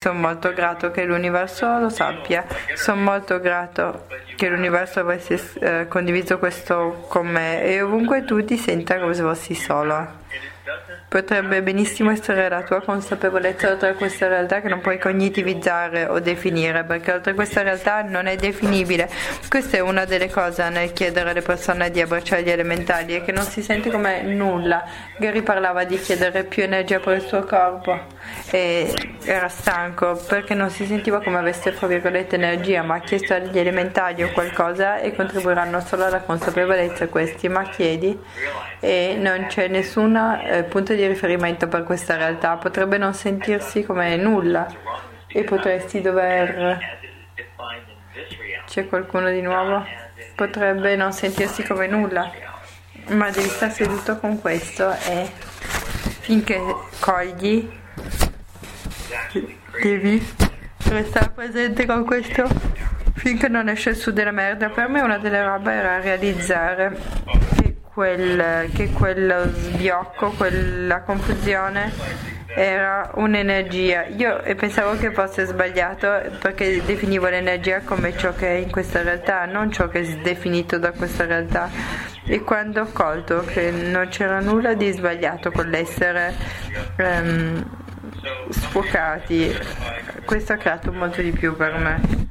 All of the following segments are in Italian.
Sono molto grato che l'universo lo sappia, sono molto grato che l'universo avesse eh, condiviso questo con me e ovunque tu ti senta come se fossi solo. Potrebbe benissimo essere la tua consapevolezza oltre a questa realtà che non puoi cognitivizzare o definire, perché oltre a questa realtà non è definibile. Questa è una delle cose nel chiedere alle persone di abbracciare gli elementali, è che non si sente come nulla. Gary parlava di chiedere più energia per il suo corpo e era stanco perché non si sentiva come avesse, fra virgolette, energia, ma ha chiesto agli elementali o qualcosa e contribuiranno solo alla consapevolezza questi, ma chiedi e non c'è eh, punto di riferimento per questa realtà, potrebbe non sentirsi come nulla e potresti dover... C'è qualcuno di nuovo? Potrebbe non sentirsi come nulla, ma devi stare seduto con questo e finché cogli devi restare presente con questo finché non esce su della merda. Per me una delle robe era realizzare quel, che quello sbiocco, quella confusione era un'energia. Io pensavo che fosse sbagliato perché definivo l'energia come ciò che è in questa realtà, non ciò che è definito da questa realtà. E quando ho colto che non c'era nulla di sbagliato con l'essere um, sfocati, questo ha creato molto di più per me.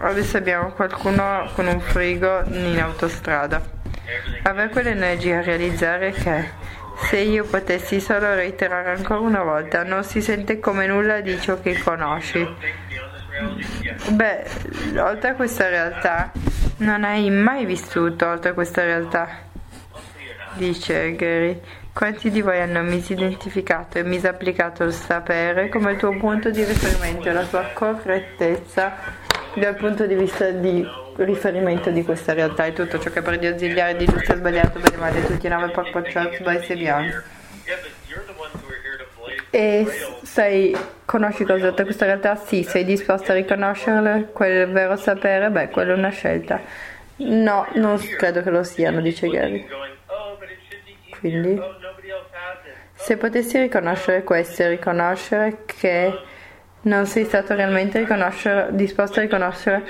Adesso abbiamo qualcuno con un frigo in autostrada. Avere quell'energia a realizzare che se io potessi solo reiterare ancora una volta, non si sente come nulla di ciò che conosci. Beh, oltre a questa realtà, non hai mai vissuto oltre a questa realtà, dice Gary. Quanti di voi hanno misidentificato e misapplicato il sapere come il tuo punto di riferimento, la tua correttezza dal punto di vista di riferimento di questa realtà e tutto ciò che per gli ausiliari di giusto e sbagliato, bene male, tutti i nove porco church by Sebian. E sei, conosci cosa questa realtà? Sì, sei disposto a riconoscerle, quel vero sapere? Beh, quella è una scelta. No, non credo che lo siano, dice Gary. Quindi, se potessi riconoscere questo e riconoscere che non sei stato realmente disposto a riconoscere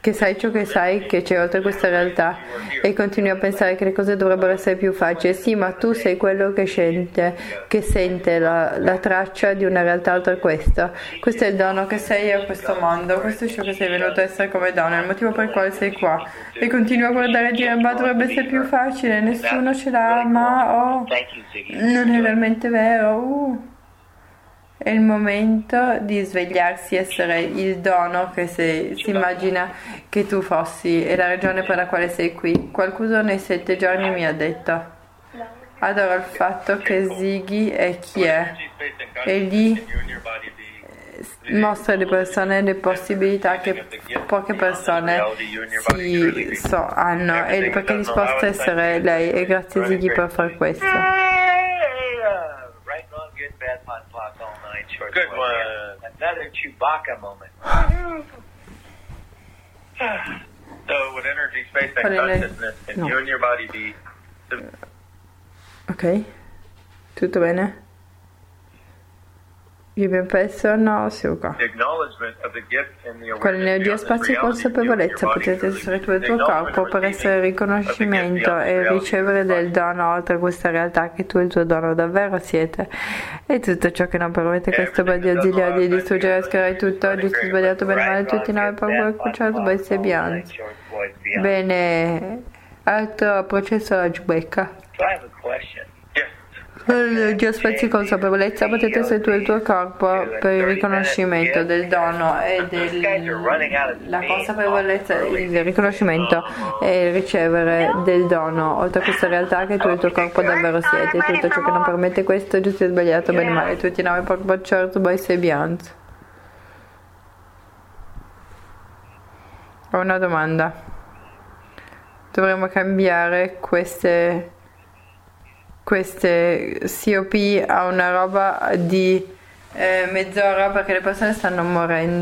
che sai ciò che sai, che c'è oltre questa realtà e continui a pensare che le cose dovrebbero essere più facili. Sì, ma tu sei quello che sente, che sente la, la traccia di una realtà oltre questa. Questo è il dono che sei a questo mondo, questo è ciò che sei venuto a essere come dono, è il motivo per il quale sei qua. E continui a guardare e dire, ma dovrebbe essere più facile, nessuno ce l'ha, ma oh, non è realmente vero. Uh. È il momento di svegliarsi, essere il dono che si, si immagina che tu fossi e la ragione per la quale sei qui. Qualcuno nei sette giorni mi ha detto. Adoro il fatto che Ziggy è chi è e gli mostra alle persone le possibilità che poche persone si so, hanno e perché è disposta a essere lei e grazie Ziggy per fare questo. Short Good one. Another Chewbacca moment. so, would energy, space, and consciousness can no. you and your body be. Ok, tutto bene? Vive presso no, Suka. Con l'energia, spazio e consapevolezza potete essere tu e il tuo corpo per essere riconoscimento e ricevere del dono oltre questa realtà che tu e il tuo dono davvero siete. E tutto ciò che non permette questo bel ausiliare di distruggere e scaricare tutto, giusto sbagliato, bene male, tutti i nove proprio cucciato, by Sebian. Bene, altro processo alla giubecca. L'energia spazio e consapevolezza potete essere tu e il tuo corpo per il riconoscimento del dono e della consapevolezza, il riconoscimento e il ricevere del dono, oltre a questa realtà che tu e il tuo corpo davvero siete. Tutto ciò che non permette questo giusto e sbagliato, bene o male, tutti noi proprio certo, by Sebians. Ho una domanda. Dovremmo cambiare queste queste COP a una roba di eh, mezz'ora perché le persone stanno morendo.